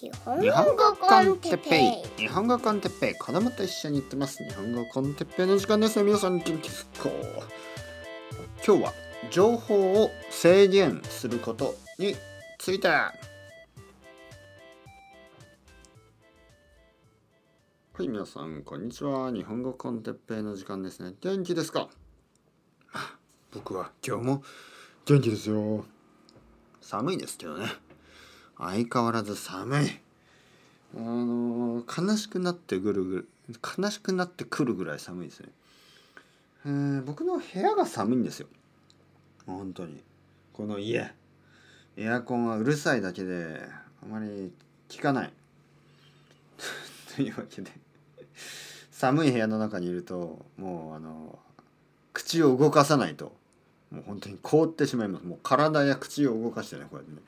日本語コンテッペイ。日本語コンテッペイ。子供と一緒に行ってます日本語コンテッペイの時間ですね皆さん元気ですか今日は情報を制限することについてはい皆さんこんにちは日本語コンテッペイの時間ですね元気ですか僕は今日も元気ですよ寒いですけどね相変わらず寒い。あの悲しくなってくるぐ悲しくなってくるぐらい寒いですね、えー僕の部屋が寒いんですよ。本当に。この家。エアコンはうるさいだけであまり効かない。というわけで。寒い部屋の中にいるともうあの口を動かさないと。もう本当に凍ってしまいます。もう体や口を動かしてねこうやってね、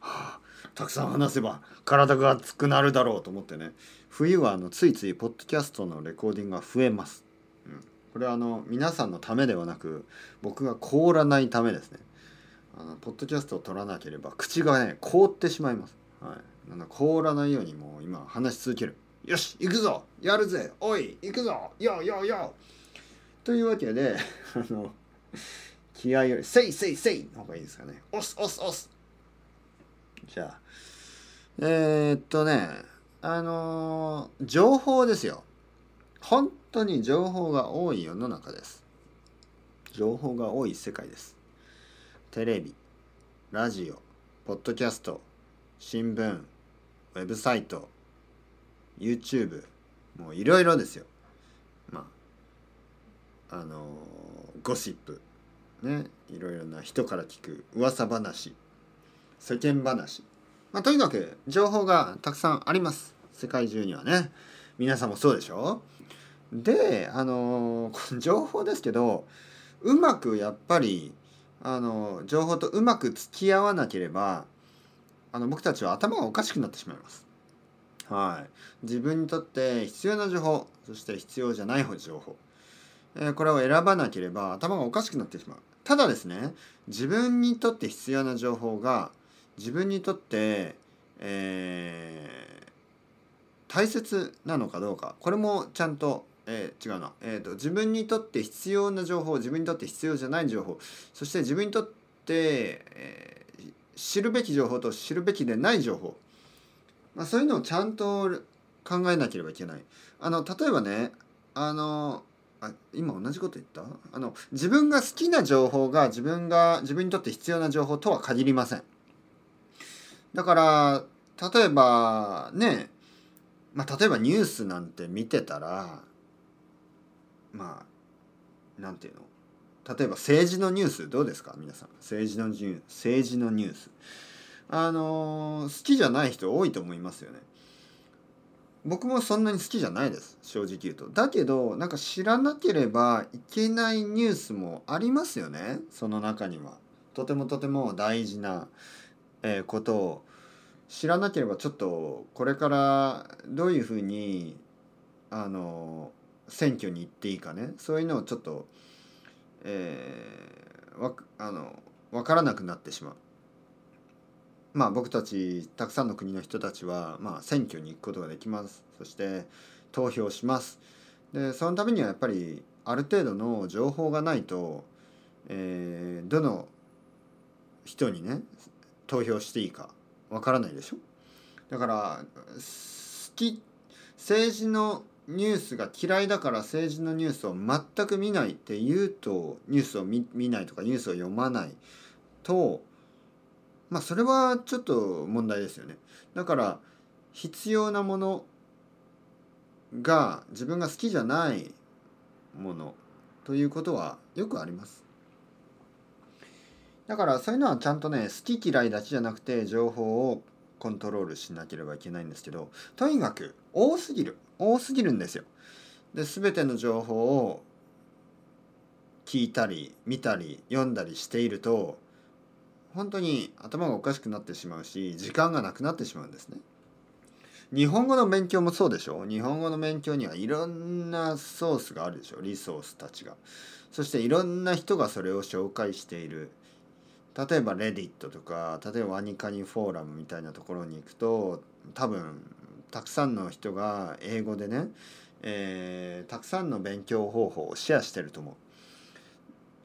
はあ、たくさん話せば体が熱くなるだろうと思ってね。冬はあのついついポッドキャストのレコーディングが増えます、うん、これはあの皆さんのためではなく僕が凍らないためですね。あのポッドキャストを取らなければ口がね凍ってしまいます、はい、なの凍らないようにもう今話し続ける。よし行くぞ！やるぜ！おい行くぞ！よよよ！というわけであの気合より「せいせいせい」の方がいいですかね「押す押す押す」じゃあ。えー、っとねあのー情報ですよ。本当に情報が多い世の中です。情報が多い世界です。テレビラジオポッドキャスト新聞ウェブサイト YouTube もういろいろですよ。まああのーゴシップ。ねいろいろな人から聞く噂話。世間話。まあとにかく情報がたくさんあります。世界中にはね。皆さんもそうでしょ？であの 情報ですけどうまくやっぱりあの情報とうまく付き合わなければあの僕たちは頭がおかしくなってしまいます。はい、自分にとって必要な情報そして必要じゃない情報、えーこれを選ばなければ頭がおかしくなってしまう。ただですね自分にとって必要な情報が自分にとって、えー大切なのかどうか。これもちゃんと、えー違うな、えーと自分にとって必要な情報自分にとって必要じゃない情報。そして自分にとって、えー知るべき情報と知るべきでない情報、まあ、そういうのをちゃんと考えなければいけない。あの例えばねあのあ今同じこと言った？あの自分が好きな情報が自分が自分にとって必要な情報とは限りません。だから例えばねまあ例えばニュースなんて見てたらまあなんていうの？例えば政治のニュースどうですか？皆さん。政治のニュース政治のニュース。あのー好きじゃない人多いと思いますよね。僕もそんなに好きじゃないです。正直言うと。だけどなんか知らなければいけないニュースもありますよね。その中には。とてもとても大事な、えーことを知らなければちょっとこれからどういうふうにあの選挙に行っていいかね。そういうのをちょっとえーわあの分からなくなってしまう。まあ僕たちたくさんの国の人たちは、まあ、選挙に行くことができます。そして投票します。でそのためにはやっぱりある程度の情報がないと、えーどの人にね投票していいかわからないでしょ？だから好き政治のニュースが嫌いだから政治のニュースを全く見ないって言うとニュースを見見ないとかニュースを読まないとまあそれはちょっと問題ですよね。だから必要なものが自分が好きじゃないものということはよくあります。だからそういうのはちゃんとね好き嫌いだけじゃなくて情報をコントロールしなければいけないんですけどとにかく多すぎる多すぎるんですよ。で全ての情報を聞いたり見たり読んだりしていると本当に頭がおかしくなってしまうし時間がなくなってしまうんですね。日本語の勉強もそうでしょ？日本語の勉強にはいろんなソースがあるでしょ？リソースたちが。そしていろんな人がそれを紹介している。例えばレディットとか例えばワニカニフォーラムみたいなところに行くと多分たくさんの人が英語でね、えー、たくさんの勉強方法をシェアしてると思う。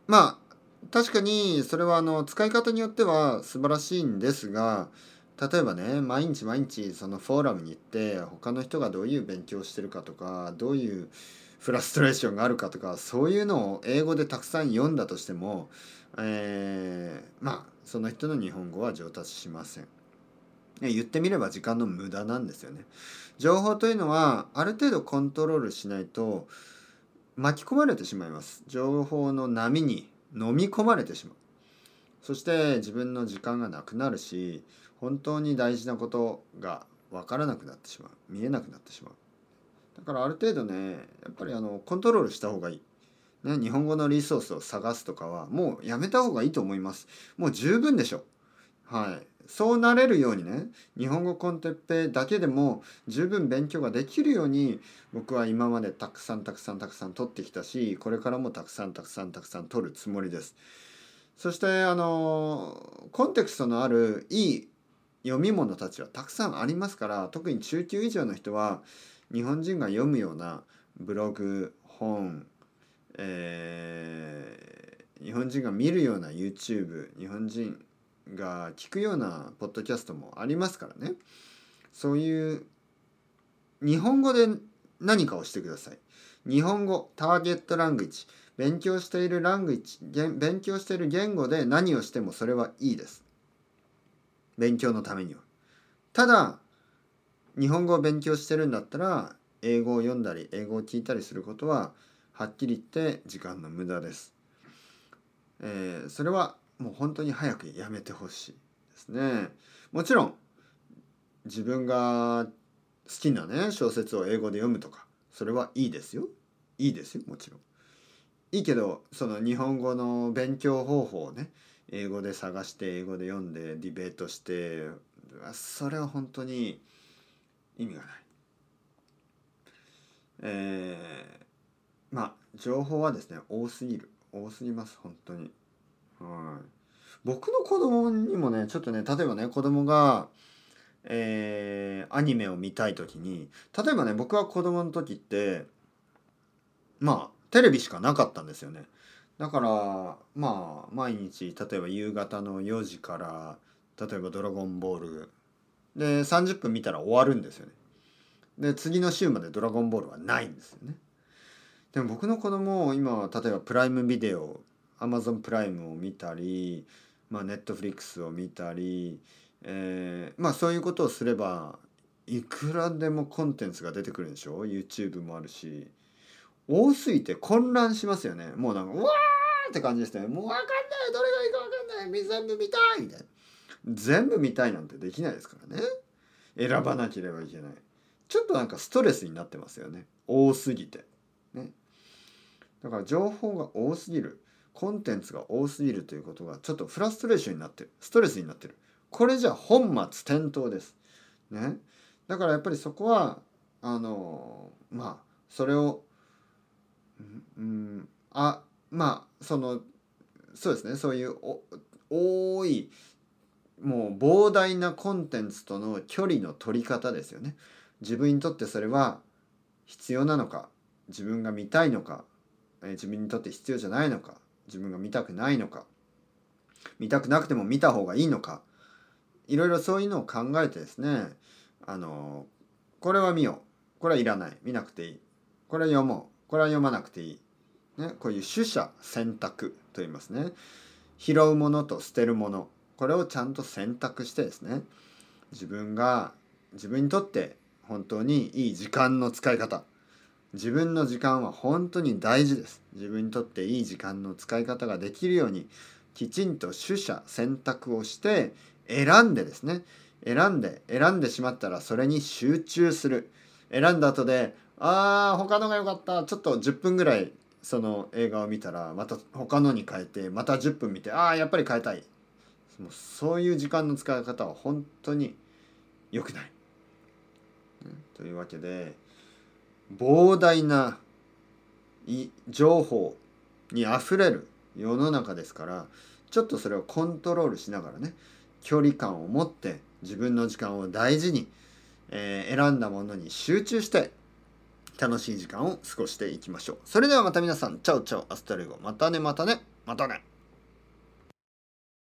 まあ確かにそれはあの使い方によっては素晴らしいんですが例えばね毎日毎日そのフォーラムに行って他の人がどういう勉強してるかとかどういうフラストレーションがあるかとかそういうのを英語でたくさん読んだとしても、えー、まあその人の日本語は上達しません。言ってみれば時間の無駄なんですよね。情報というのはある程度コントロールしないと巻き込まれてしまいます。情報の波に飲み込まれてしまう。そして自分の時間がなくなるし本当に大事なことが分からなくなってしまう見えなくなってしまうだからある程度ねやっぱりあのコントロールした方がいい、ね、日本語のリソースを探すとかはもうやめた方がいいと思います。もう十分でしょ。はい。そうなれるようにね日本語コンテッペだけでも十分勉強ができるように僕は今までたくさんたくさんたくさん取ってきたしこれからもたくさんたくさんたくさん取るつもりです。そしてあのコンテクストのあるいい読み物たちはたくさんありますから特に中級以上の人は日本人が読むようなブログ本、えー、日本人が見るような YouTube 日本人が聞くようなポッドキャストもありますからね。そういう日本語で何かをしてください。日本語ターゲットラングイッジ勉強しているラングイッジ勉強している言語で何をしてもそれはいいです。勉強のためには。ただ日本語を勉強してるんだったら英語を読んだり英語を聞いたりすることははっきり言って時間の無駄です、えー、それはもう本当に早くやめてほしいですね。もちろん自分が好きなね小説を英語で読むとかそれはいいですよ。いいですよもちろん。いいけどその日本語の勉強方法をね英語で探して英語で読んでディベートしてそれは本当に意味がない。えー、まあ情報はですね多すぎる多すぎます本当に。はい、僕の子供にもねちょっとね例えばね子供がえー、アニメを見たい時に例えばね僕は子供の時ってまあテレビしかなかったんですよね。だからまあ毎日例えば夕方の4時から例えば「ドラゴンボール」で30分見たら終わるんですよね。で次の週まで「ドラゴンボール」はないんですよね。でも僕の子供今例えばプライムビデオアマゾンプライムを見たり、まあ、ネットフリックスを見たり、えー、まあそういうことをすればいくらでもコンテンツが出てくるでしょ？YouTube もあるし多すぎて混乱しますよねもうなんかうわーって感じですねもう分かんないどれがいいか分かんない全部見たいみたいな全部見たいなんてできないですからね。選ばなければいけない。ちょっとなんかストレスになってますよね。多すぎて。ね。だから情報が多すぎる。コンテンツが多すぎるということがちょっとフラストレーションになってる。ストレスになってる。これじゃ本末転倒です。ね。だからやっぱりそこはあのまあそれをうんあまあそのそうですね。そういう多いもう膨大なコンテンツとの距離の取り方ですよね。自分にとってそれは必要なのか自分が見たいのか、え自分にとって必要じゃないのか自分が見たくないのか見たくなくても見た方がいいのかいろいろそういうのを考えてですねあのこれは見ようこれはいらない見なくていいこれは読もうこれは読まなくていい、ね、こういう取捨選択と言いますね拾うものと捨てるものこれをちゃんと選択してですね自分が自分にとって本当にいい時間の使い方自分の時間は本当に大事です。自分にとっていい時間の使い方ができるようにきちんと取捨選択をして選んでですね選んで選んでしまったらそれに集中する。選んだ後であー他のが良かった。ちょっと10分ぐらいその映画を見たらまた他のに変えてまた10分見てああやっぱり変えたい。もうそういう時間の使い方は本当に良くない。というわけで膨大な情報にあふれる世の中ですからちょっとそれをコントロールしながらね距離感を持って自分の時間を大事に、えー、選んだものに集中して楽しい時間を過ごしていきましょう。それではまた皆さん、 ciao ciao、hasta luego。またね、またね、またね。